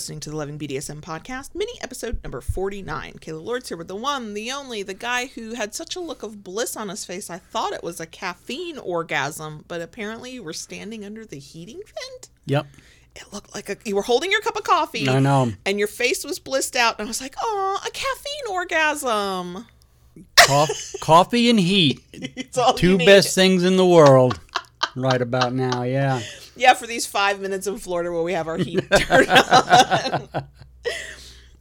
listening to the Loving BDSM podcast, mini episode number 49. Kayla Lords here with the one, the only, the guy who had such a look of bliss on his face. I thought it was a caffeine orgasm, but apparently you were standing under the heating vent. Yep. It looked like a, you were holding your cup of coffee. I know. And your face was blissed out. And I was like, oh, a caffeine orgasm. Coff- coffee and heat. It's all Two best things in the world right about now. Yeah. Yeah, for these five minutes in Florida where we have our heat turned on.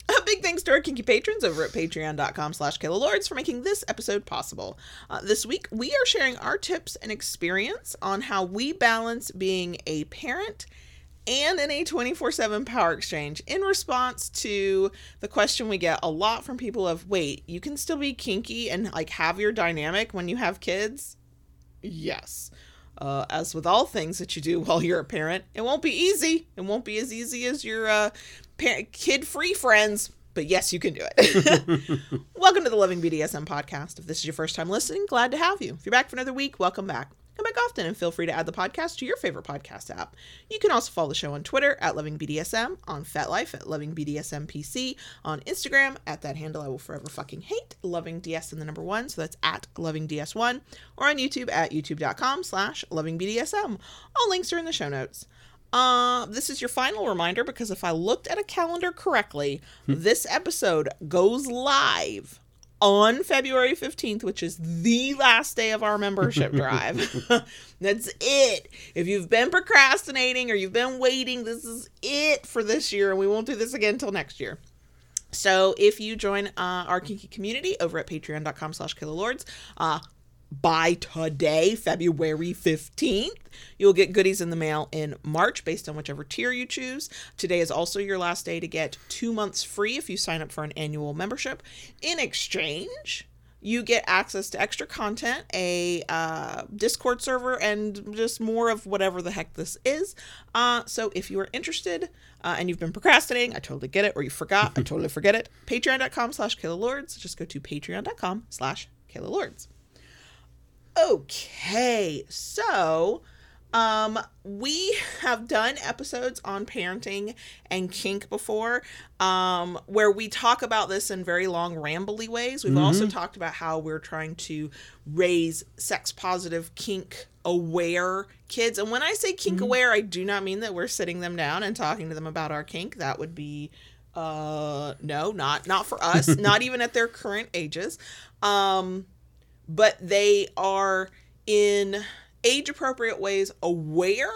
A big thanks to our kinky patrons over at patreon.com slash Lords for making this episode possible. Uh, this week, we are sharing our tips and experience on how we balance being a parent and in a 24-7 power exchange in response to the question we get a lot from people of wait you can still be kinky and like have your dynamic when you have kids yes uh, as with all things that you do while you're a parent, it won't be easy. It won't be as easy as your uh, parent, kid-free friends. But yes, you can do it. welcome to the Loving BDSM podcast. If this is your first time listening, glad to have you. If you're back for another week, welcome back. Come back often and feel free to add the podcast to your favorite podcast app. You can also follow the show on Twitter at Loving BDSM, on FetLife at Loving BDSM PC, on Instagram at that handle I will forever fucking hate, Loving DS and the number one, so that's at Loving DS1, or on YouTube at youtube.com slash Loving BDSM. All links are in the show notes. Uh, this is your final reminder because if I looked at a calendar correctly, this episode goes live on February 15th, which is the last day of our membership drive. That's it. If you've been procrastinating or you've been waiting, this is it for this year, and we won't do this again until next year. So if you join uh, our kinky community over at patreon.com slash lords, uh, by today, February 15th, you'll get goodies in the mail in March based on whichever tier you choose. Today is also your last day to get two months free if you sign up for an annual membership. In exchange, you get access to extra content, a uh, Discord server, and just more of whatever the heck this is. Uh, so if you are interested uh, and you've been procrastinating, I totally get it, or you forgot, I totally forget it. Patreon.com slash Lords. Just go to patreon.com slash Lords. Okay, so um we have done episodes on parenting and kink before um where we talk about this in very long rambly ways. We've also talked about how we're trying to raise sex positive kink aware kids. And when i say kink aware i do not mean that we're sitting them down and talking to them about our kink. That would be uh no not not for us not even at their current ages. Um but they are in age appropriate ways aware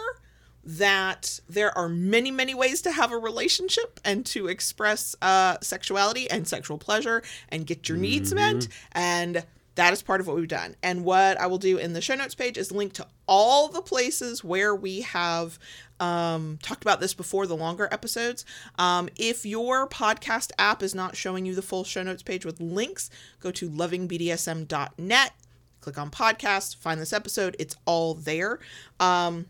that there are many many ways to have a relationship and to express uh, sexuality and sexual pleasure and get your needs met and that is part of what we've done. And what i will do in the show notes page is link to all the places where we have um, talked about this before the longer episodes. Um, if your podcast app is not showing you the full show notes page with links go to lovingbdsm.net click on podcast find this episode. It's all there. Um,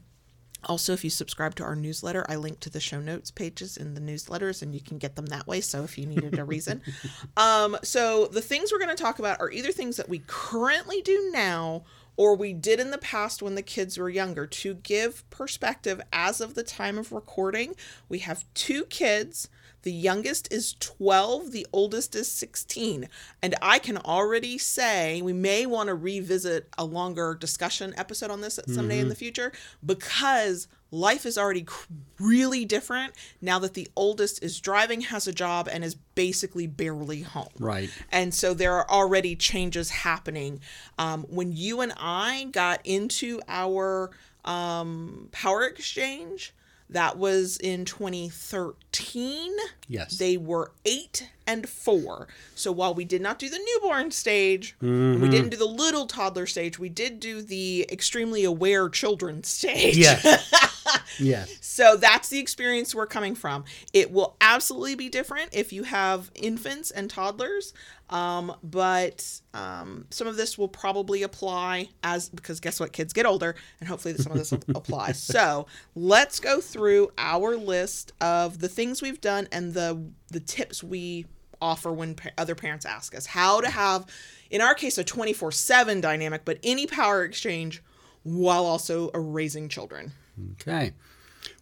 also, if you subscribe to our newsletter, I link to the show notes pages in the newsletters and you can get them that way. So if you needed a reason. um, so the things we're going to talk about are either things that we currently do now or we did in the past when the kids were younger to give perspective as of the time of recording. We have two kids. The youngest is 12, the oldest is 16. And I can already say we may want to revisit a longer discussion episode on this someday in the future because life is already cr- really different now that the oldest is driving, has a job, and is basically barely home. Right. And so there are already changes happening. Um, when you and I got into our um, power exchange, that was in 2013. Yes. They were eight and four. So while we did not do the newborn stage, and we didn't do the little toddler stage, we did do the extremely aware children stage. Yes. yes. So that's the experience we're coming from. It will absolutely be different if you have infants and toddlers, um, but um, some of this will probably apply as because guess what? Kids get older, and hopefully some of this will apply. So let's go through our list of the things we've done and the the tips we offer when pa- other parents ask us how to have, in our case, a twenty four seven dynamic, but any power exchange while also raising children. Okay.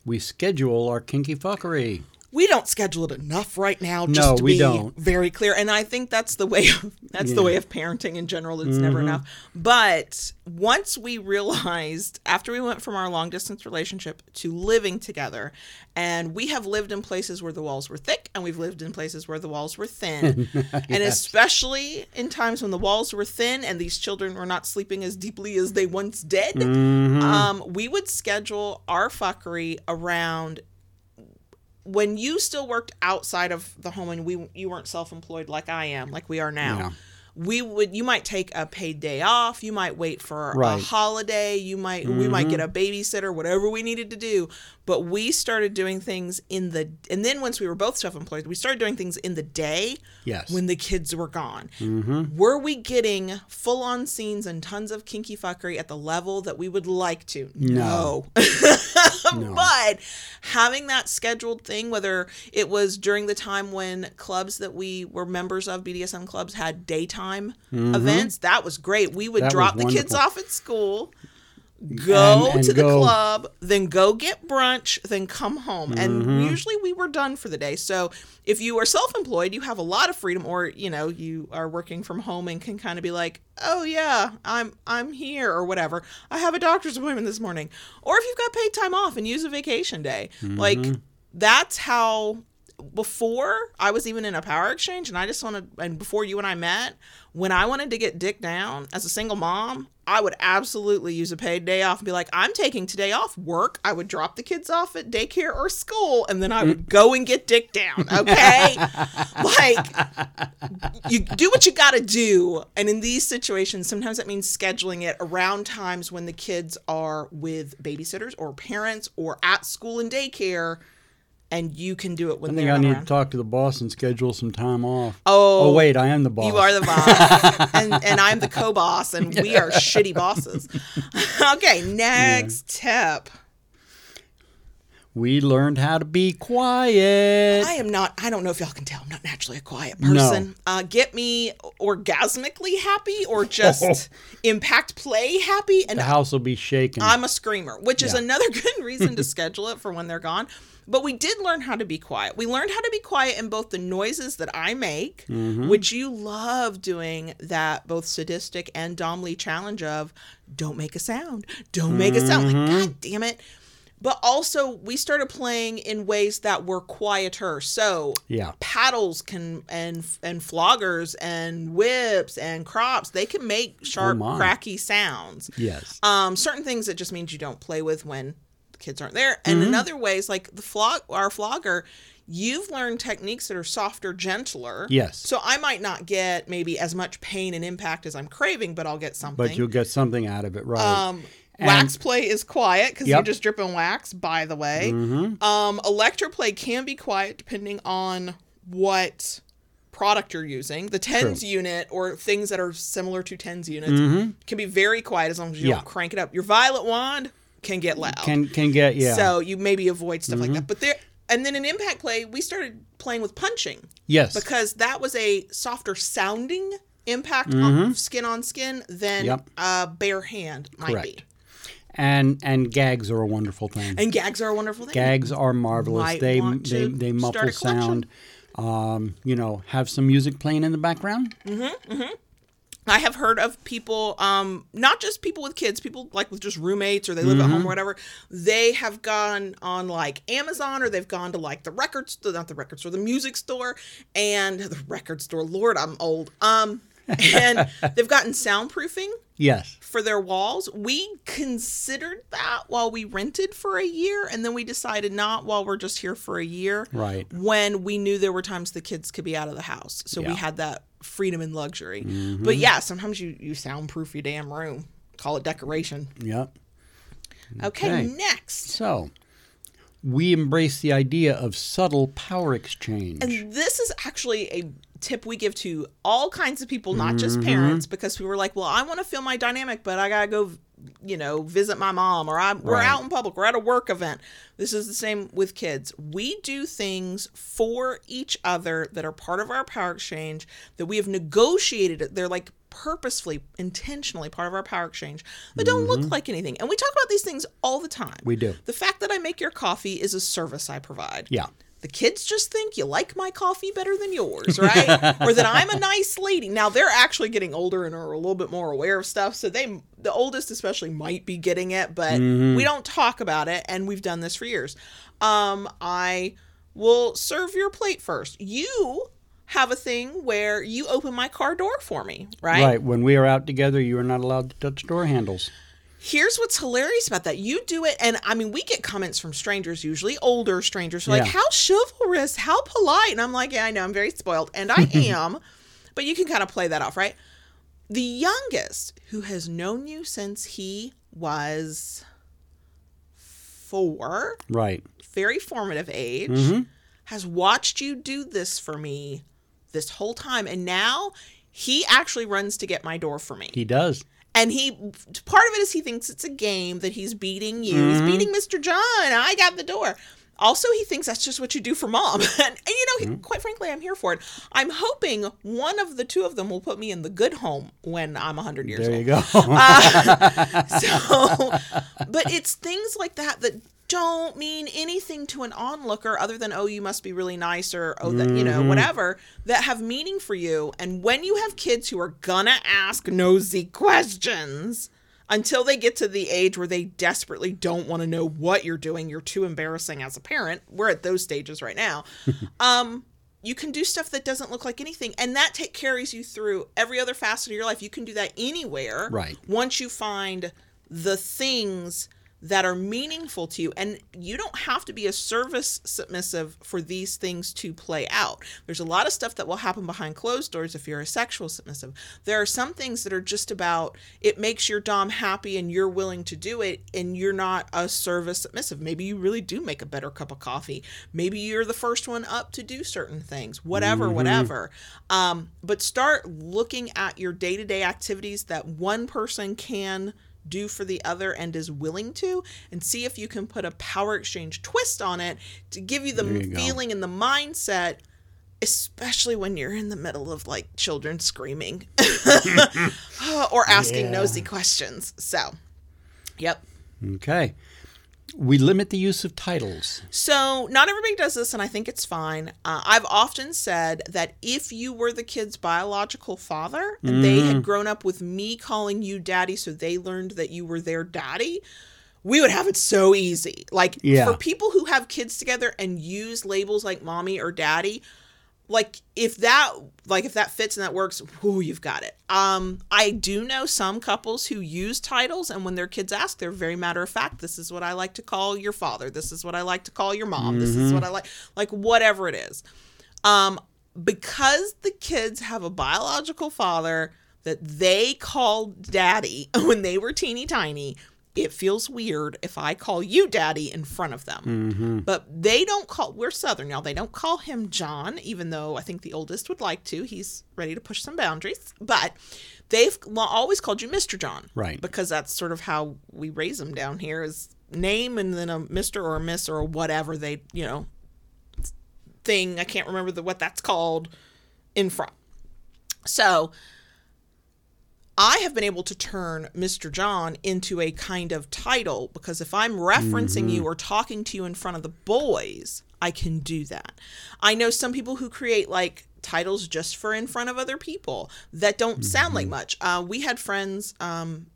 We schedule our kinky fuckery. We don't schedule it enough right now just No, to we be don't. very clear and i think that's the way of that's the Yeah. Mm-hmm. way of parenting in general it's never enough but once we realized after we went from our long distance relationship to living together and we have lived in places where the walls were thick and we've lived in places where the walls were thin and especially in times when the walls were thin and these children were not sleeping as deeply as they once did Mm-hmm. um, we would schedule our fuckery around when you still worked outside of the home and we you weren't self-employed like I am, like we are now. Yeah. We would you might take a paid day off, you might wait for a Right. Mm-hmm. holiday, you might we might get a babysitter, whatever we needed to do. But we started doing things in the and then once we were both self-employed, we started doing things in the day Yes. when the kids were gone. Were we getting full on scenes and tons of kinky fuckery at the level that we would like to? No. but having that scheduled thing, whether it was during the time when clubs that we were members of, BDSM clubs, had daytime events, that was great. We would Mm-hmm. That drop the kids off at school. Go And- and to the go- club, then go get brunch, then come home. And Mm-hmm. usually we were done for the day. So if you are self employed, you have a lot of freedom, or you know, you are working from home and can kind of be like, Oh yeah, I'm I'm here or whatever. I have a doctor's appointment this morning. Or if you've got paid time off and use a vacation day. Like that's how before I was even in a power exchange and I just wanted and before you and I met, when I wanted to get dick down as a single mom, I would absolutely use a paid day off and be like, I'm taking today off work. I would drop the kids off at daycare or school and then I would mm. go and get dick down. Okay. like you do what you got to do. And in these situations, sometimes that means scheduling it around times when the kids are with babysitters or parents or at school and daycare. And you can do it when I think I need around. to talk to the boss and schedule some time off. Oh, Oh, wait, I am the boss. You are the boss, and and I'm the co-boss, and we are shitty bosses. okay, next tip. We learned how to be quiet. I am not. I don't know if y'all can tell. I'm not naturally a quiet person. Uh, get me orgasmically happy or just impact play happy, and the house will be shaking. I'm a screamer, which is another good reason to schedule it for when they're gone. But we did learn how to be quiet. We learned how to be quiet in both the noises that I make, Mm-hmm. which you love doing that both sadistic and domly challenge of don't make a sound. Don't make a sound. Mm-hmm. Like, God damn it. But also we started playing in ways that were quieter. So Yeah. paddles can and and floggers and whips and crops, they can make sharp, my. cracky sounds. yes. Um, certain things that just means you don't play with when kids aren't there, and in other ways, like the flog, our flogger, you've learned techniques that are softer, gentler. Yes. So I might not get maybe as much pain and impact as I'm craving, but I'll get something. but you'll get something out of it, right? um, And- wax play is quiet because you're just dripping wax. By the way, Mhm. um, electroplay can be quiet depending on what product you're using. The tens unit or things that are similar to tens units can be very quiet as long as you Mm-hmm. Yeah. don't crank it up. Your violet wand can get loud. Can can get yeah. Mm-hmm. So you maybe avoid stuff like that. But there and then in impact play, we started playing with punching yes. because that was a softer sounding impact on skin on skin than Mm-hmm. Yep. a bare hand might be. Correct. and and gags are a wonderful thing. And gags are a wonderful thing. gags are marvelous. Might They they they muffle sound. Um, you know, have some music playing in the background. I have heard of people, um, not just people with kids, people like with just roommates or they live at home or whatever. They have gone on like Amazon or they've gone to like the record store, not the record store, the music store, and the record store. Lord, I'm old. Um, and they've gotten soundproofing Yes. for their walls. We considered that while we rented for a year, and then we decided not while we're just here for a year. Right. When we knew there were times the kids could be out of the house, so we had that freedom and luxury. Mm-hmm. But yeah, sometimes you you soundproof your damn room. Call it decoration. Yep. Okay, Okay. next. So, we embrace the idea of subtle power exchange. And this is actually a tip we give to all kinds of people, not just Mm-hmm. parents, because we were like, well, I want to feel my dynamic, but I gotta go, you know, visit my mom, or I'm we're out in public, we're at a work event. This is the same with kids. We do things for each other that are part of our power exchange that we have negotiated. They're like purposefully, intentionally part of our power exchange that don't look like anything. And we talk about these things all the time. Mm-hmm. We do. The fact that I make your coffee is a service I provide yeah. The kids just think you like my coffee better than yours, right? or that I'm a nice lady. Now they're actually getting older and are a little bit more aware of stuff, so they the oldest especially might be getting it, but we don't talk about it and we've done this for years. Um I will serve your plate first. You have a thing where you open my car door for me, right? Right. When we are out together, you are not allowed to touch door handles. Here's what's hilarious about that. You do it, and I mean, we get comments from strangers, usually older strangers, like, how chivalrous, how polite. And I'm like, yeah, I know, I'm very spoiled. And I am, but you can kind of play that off, right? The youngest, who has known you since he was four, Right. very formative age, Mm-hmm. has watched you do this for me this whole time. And now he actually runs to get my door for me. He does. And he, part of it is he thinks it's a game that he's beating you. He's Mm-hmm. beating Mr. John. I got the door. Also, he thinks that's just what you do for mom. and, and you know, Mm-hmm. he, quite frankly, I'm here for it. I'm hoping one of the two of them will put me in the good home when I'm 100 years There old. There you go. So, but it's things like that that don't mean anything to an onlooker other than oh you must be really nice or oh that you know whatever that have meaning for you. And when you have kids who are gonna ask nosy questions until they get to the age where they desperately don't want to know what you're doing you're too embarrassing as a parent we're at those stages right now um you can do stuff that doesn't look like anything. And that take carries you through every other facet of your life. You can do that anywhere Right. once you find the things that are meaningful to you. And you don't have to be a service submissive for these things to play out. There's a lot of stuff that will happen behind closed doors if you're a sexual submissive there are some things that are just about it makes your dom happy and you're willing to do it and you're not a service submissive maybe you really do make a better cup of coffee. Maybe you're the first one up to do certain things whatever whatever. Um, but start looking at your day-to-day activities that one person can do for the other and is willing to and see if you can put a power exchange twist on it to give you the you go. feeling and the mindset especially when you're in the middle of like children screaming or asking Yeah. nosy questions so yep Okay. We limit the use of titles. So, not everybody does this, and I think it's fine. Uh, I've often said that if you were the kid's biological father and they Mm. had grown up with me calling you daddy, so they learned that you were their daddy, we would have it so easy. Like, Yeah. for people who have kids together and use labels like mommy or daddy, like if that like if that fits and that works whoo you've got it. Um i do know some couples who use titles and when their kids ask they're very matter of fact this is what i like to call your father. This is what i like to call your mom. This is what i like like whatever it is. Um because the kids have a biological father that they called daddy when they were teeny tiny it feels weird if I call you daddy in front of them. Mm-hmm. But they don't call, we're Southern now. They don't call him John, even though I think the oldest would like to. He's ready to push some boundaries. But they've always called you Mr. John. Right. Because that's sort of how we raise them down here is name and then a Mr. or a Miss or whatever they, you know, thing. I can't remember the what that's called in front. So I have been able to turn Mr. John into a kind of title because if I'm referencing you or talking to you in front of the boys, I can do that. I know some people who create like titles just for in front of other people that don't sound like much. Uh, we had friends um,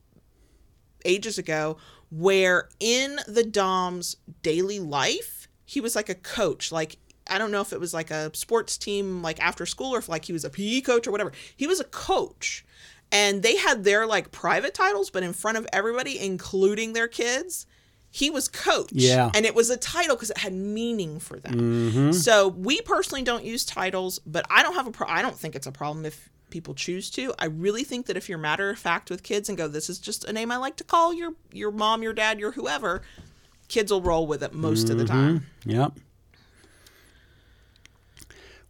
ages ago where in the Dom's daily life, he was like a coach. Like, I don't know if it was like a sports team, like after school, or if like he was a PE coach or whatever. He was a coach. And they had their like private titles, but in front of everybody, including their kids, he was coach. Yeah. And it was a title because it had meaning for them. Mm-hmm. So we personally don't use titles, but I don't have a pro- I don't think it's a problem if people choose to. I really think that if you're matter of fact with kids and go, this is just a name I like to call your your mom, your dad, your whoever, kids will roll with it most of the mm-hmm. time. Yep.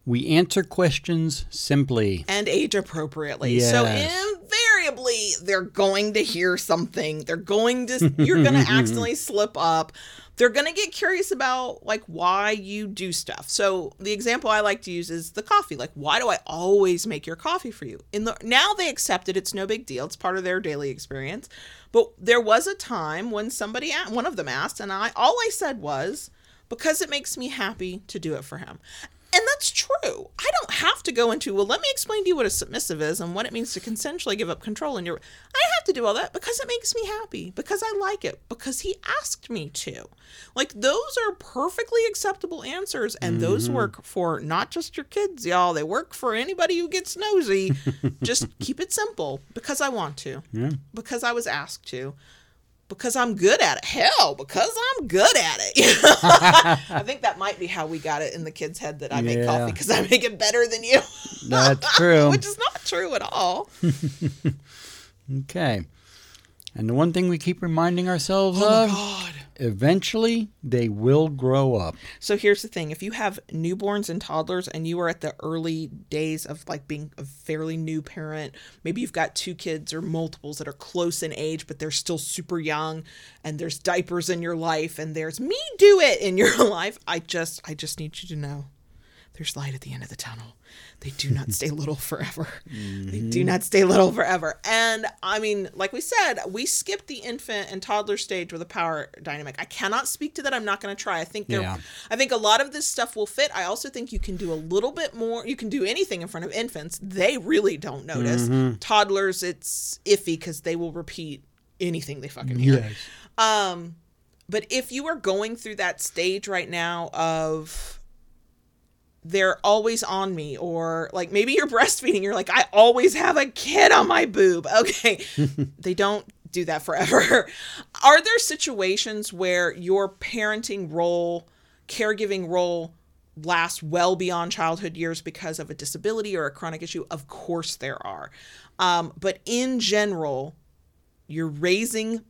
We answer questions simply. And age appropriately. Yes. So invariably they're going to hear something. They're going to you're gonna accidentally slip up. They're gonna get curious about like why you do stuff. So the example I like to use is the coffee. Like, why do I always make your coffee for you? In the now they accept it, it's no big deal. It's part of their daily experience. But there was a time when somebody one of them asked, and I all I said was because it makes me happy to do it for him. That's true. I don't have to go into, well, let me explain to you what a submissive is and what it means to consensually give up control in your I have to do all that because it makes me happy, because I like it, because he asked me to. Like those are perfectly acceptable answers and those mm-hmm. work for not just your kids, y'all. They work for anybody who gets nosy. just keep it simple because I want to. Yeah. Because I was asked to because I'm good at it. Hell, because I'm good at it. I think that might be how we got it in the kid's head that I make coffee because I make it better than you, That's true. which is not true at all. Okay. And the one thing we keep reminding ourselves Oh of God. eventually they will grow up. So here's the thing: if you have newborns and toddlers, and you are at the early days of like being a fairly new parent, maybe you've got two kids or multiples that are close in age, but they're still super young, and there's diapers in your life, and there's me do it in your life. I just, I just need you to know, there's light at the end of the tunnel. They do not stay little forever. They do not stay little forever. And I mean, like we said, we skipped the infant and toddler stage with a power dynamic. I cannot speak to that. I'm not going to try. I think there, Yeah. I think a lot of this stuff will fit. I also think you can do a little bit more. You can do anything in front of infants. They really don't notice. Toddlers, it's iffy because they will repeat anything they fucking hear. Um, but if you are going through that stage right now of they're always on me, or like maybe you're breastfeeding, you're like, I always have a kid on my boob. Okay. they don't do that forever. Are there situations where your parenting role, caregiving role, lasts well beyond childhood years because of a disability or a chronic issue? Of course there are. Um, but in general, you're raising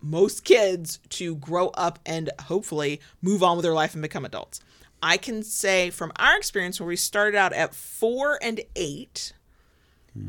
most kids to grow up and hopefully move on with their life and become adults. I can say from our experience where we started out at four and 8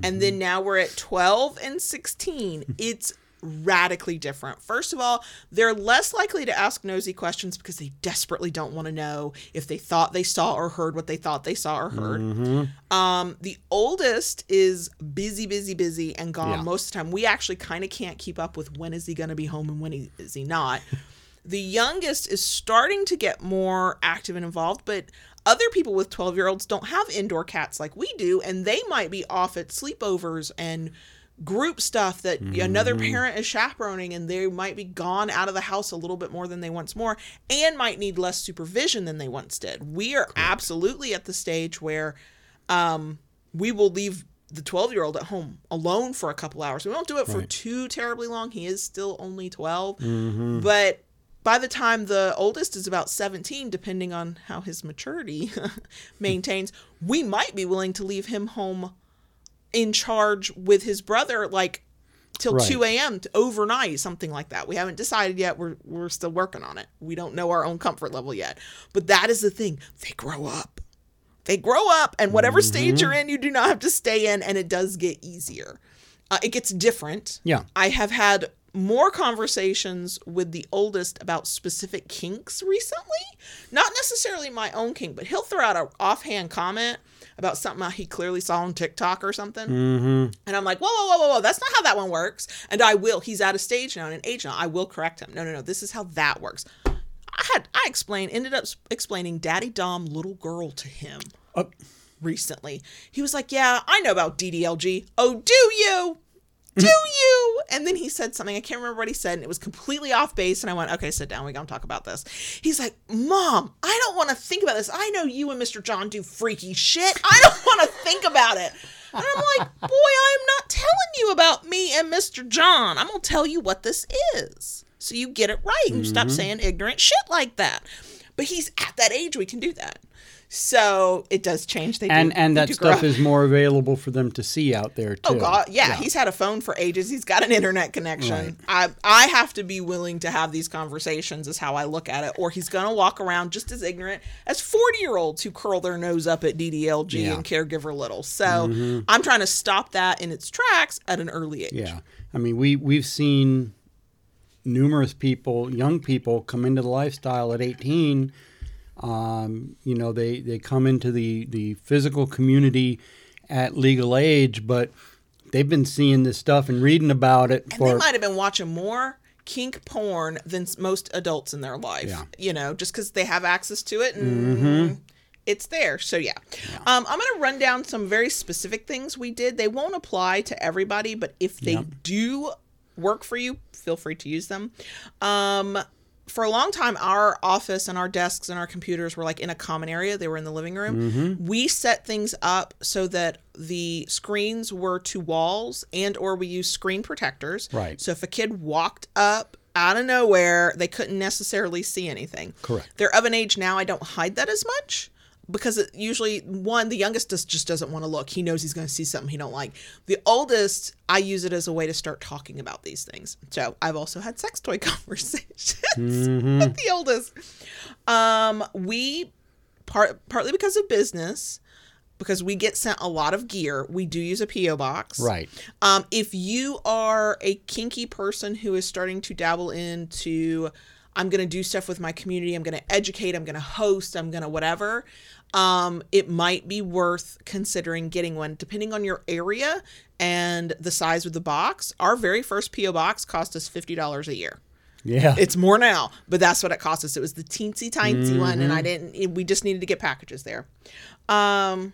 and then now we're at 12 and 16, it's radically different. First of all, they're less likely to ask nosy questions because they desperately don't want to know if they thought they saw or heard what they thought they saw or heard. Um, the oldest is busy, busy, busy, and gone Yeah. most of the time. We actually kind of can't keep up with when is he going to be home and when he, is he not. the youngest is starting to get more active and involved, but other people with 12 year olds don't have indoor cats like we do, and they might be off at sleepovers and group stuff that another parent is chaperoning and they might be gone out of the house a little bit more than they once more and might need less supervision than they once did. We are absolutely at the stage where um, we will leave the 12 year old at home alone for a couple hours. We won't do it for too terribly long. He is still only 12. But by the time the oldest is about 17, depending on how his maturity maintains, we might be willing to leave him home in charge with his brother, like till Right. 2 a.m. overnight, something like that. We haven't decided yet. We're, we're still working on it. We don't know our own comfort level yet. But that is the thing. They grow up they grow up and whatever stage you're in you do not have to stay in and it does get easier uh, it gets different Yeah. i have had more conversations with the oldest about specific kinks recently not necessarily my own kink but he'll throw out an offhand comment about something he clearly saw on tiktok or something Mm-hmm. and I'm like, whoa, whoa, whoa, whoa, whoa, that's not how that one works. And I will. He's at a stage now and an age now. I will correct him. No, no, no. This is how that works. I had I explained ended up explaining Daddy Dom little girl to him Uh, recently. He was like, "Yeah, I know about DDLG. Oh, do you? Do mm-hmm. you?" And then he said something I can't remember what he said, and it was completely off base. And I went, "Okay, sit down. We gonna talk about this." He's like, "Mom, I don't want to think about this. I know you and Mr. John do freaky shit. I don't want to think about it." And I'm like, "Boy, I'm not telling you about me and Mr. John. I'm gonna tell you what this is, so you get it right and you stop mm-hmm. saying ignorant shit like that." But he's at that age we can do that. So it does change. They and do, and that grow stuff up. is more available for them to see out there oh, too. Oh God, yeah, he's had a phone for ages. He's got an internet connection. I I have to be willing to have these conversations. Is how I look at it. Or he's gonna walk around just as ignorant as forty year olds who curl their nose up at DDLG Yeah. and caregiver little. So mm-hmm. I'm trying to stop that in its tracks at an early age. Yeah, I mean we we've seen numerous people, young people, come into the lifestyle at 18. Um, you know, they they come into the the physical community at legal age, but they've been seeing this stuff and reading about it And for they might have been watching more kink porn than most adults in their life. Yeah. You know, just because they have access to it and it's there. So yeah, Um, I'm gonna run down some very specific things we did. They won't apply to everybody, but if they Yeah. do work for you, feel free to use them. Um, for a long time, our office and our desks and our computers were like in a common area. They were in the living room. Mm-hmm. We set things up so that the screens were to walls and or we used screen protectors. Right. So if a kid walked up out of nowhere, they couldn't necessarily see anything. Correct. They're of an age now I don't hide that as much because it usually one the youngest just, just doesn't want to look. He knows he's going to see something he don't like. The oldest I use it as a way to start talking about these things. So I've also had sex toy conversations with the oldest. Um, we part partly because of business. Because we get sent a lot of gear, we do use a PO box. Right. Um, if you are a kinky person who is starting to dabble into, I'm going to do stuff with my community, I'm going to educate, I'm going to host, I'm going to whatever, um, it might be worth considering getting one, depending on your area and the size of the box. Our very first PO box cost us fifty dollars a year. Yeah. It's more now, but that's what it cost us. It was the teensy tiny one, and I didn't. We just needed to get packages there. Um,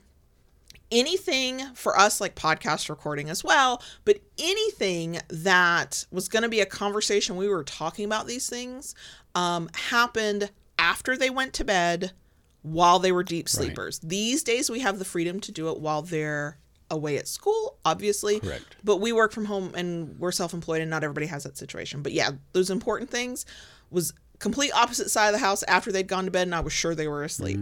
anything for us like podcast recording as well, but anything that was going to be a conversation we were talking about these things um, happened after they went to bed while they were deep sleepers. These days we have the freedom to do it while they're away at school, obviously. Correct. But we work from home and we're self-employed and not everybody has that situation. But yeah, those important things was complete opposite side of the house after they'd gone to bed and I was sure they were asleep.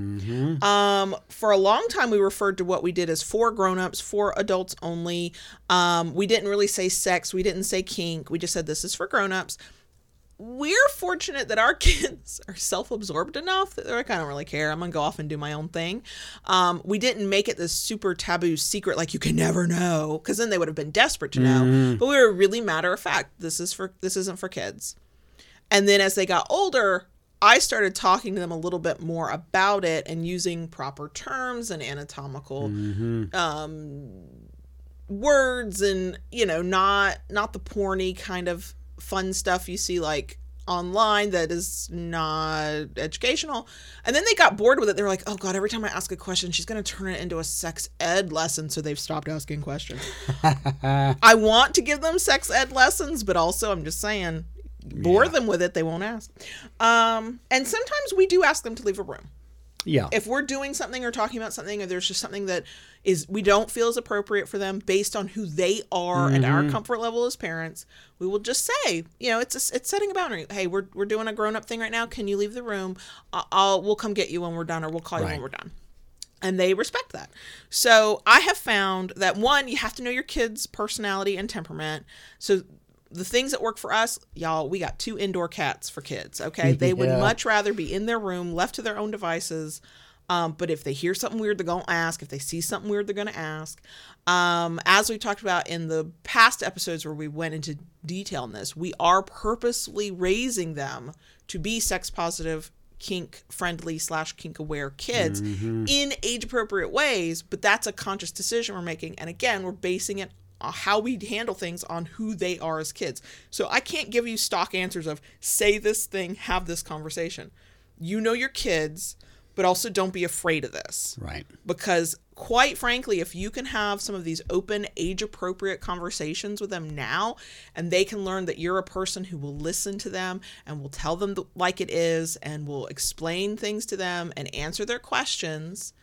Um, for a long time, we referred to what we did as for grown-ups, for adults only. Um, we didn't really say sex. We didn't say kink. We just said this is for grown-ups. We're fortunate that our kids are self-absorbed enough that they're like, I don't really care. I'm gonna go off and do my own thing. Um, we didn't make it this super taboo secret, like you can never know, because then they would have been desperate to know. But we were really matter of fact. This is for this isn't for kids. And then as they got older, I started talking to them a little bit more about it and using proper terms and anatomical um, words and you know not not the porny kind of fun stuff you see like online that is not educational. And then they got bored with it. They were like, "Oh god, every time I ask a question, she's going to turn it into a sex ed lesson." So they've stopped asking questions. I want to give them sex ed lessons, but also I'm just saying bore them with it, they won't ask. Um, and sometimes we do ask them to leave a room Yeah. if we're doing something or talking about something or there's just something that is we don't feel is appropriate for them based on who they are and our comfort level as parents we will just say you know it's a, it's setting a boundary hey we're, we're doing a grown-up thing right now can you leave the room I- i'll we'll come get you when we're done or we'll call you when we're done and they respect that. So I have found that one, you have to know your kid's personality and temperament. So the things that work for us, y'all, we got two indoor cats for kids. Okay, they would Yeah. much rather be in their room, left to their own devices. Um, but if they hear something weird, they're gonna ask. If they see something weird, they're gonna ask. Um, as we talked about in the past episodes where we went into detail on this, we are purposely raising them to be sex positive, kink friendly slash kink aware kids in age appropriate ways. But that's a conscious decision we're making, and again, we're basing it how we handle things on who they are as kids. So I can't give you stock answers of say this thing, have this conversation. You know your kids, but also don't be afraid of this Right. because quite frankly if you can have some of these open age appropriate conversations with them now and they can learn that you're a person who will listen to them and will tell them th- like it is and will explain things to them and answer their questions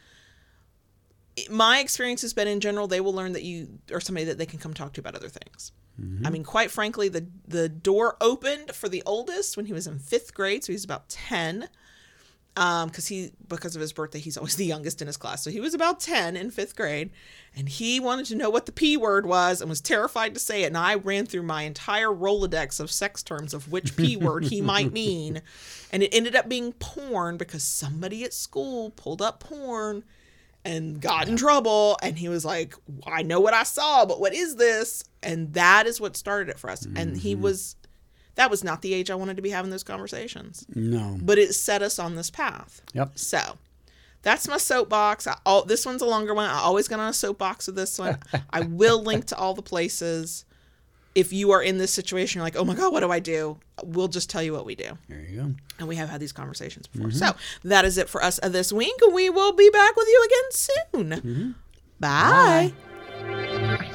my experience has been in general they will learn that you are somebody that they can come talk to about other things. I mean, quite frankly, the the door opened for the oldest when he was in fifth grade, so he's about ten. Um because he because of his birthday he's always the youngest in his class. So he was about 10 in fifth grade and he wanted to know what the p word was and was terrified to say it. And i ran through my entire rolodex of sex terms of which p word he might mean and it ended up being porn because somebody at school pulled up porn and got in trouble and he was like i know what i saw but what is this and that is what started it for us and he mm-hmm. was that was not the age i wanted to be having those conversations No. but it set us on this path. Yep. So that's my soapbox. I, all, this one's a longer one. I always get on a soapbox with this one. I will link to all the places. If you are in this situation, you're like, oh my God, what do I do? We'll just tell you what we do. There you go. And we have had these conversations before. Mm-hmm. So that is it for us this week. We will be back with you again soon. Mm-hmm. Bye. Bye.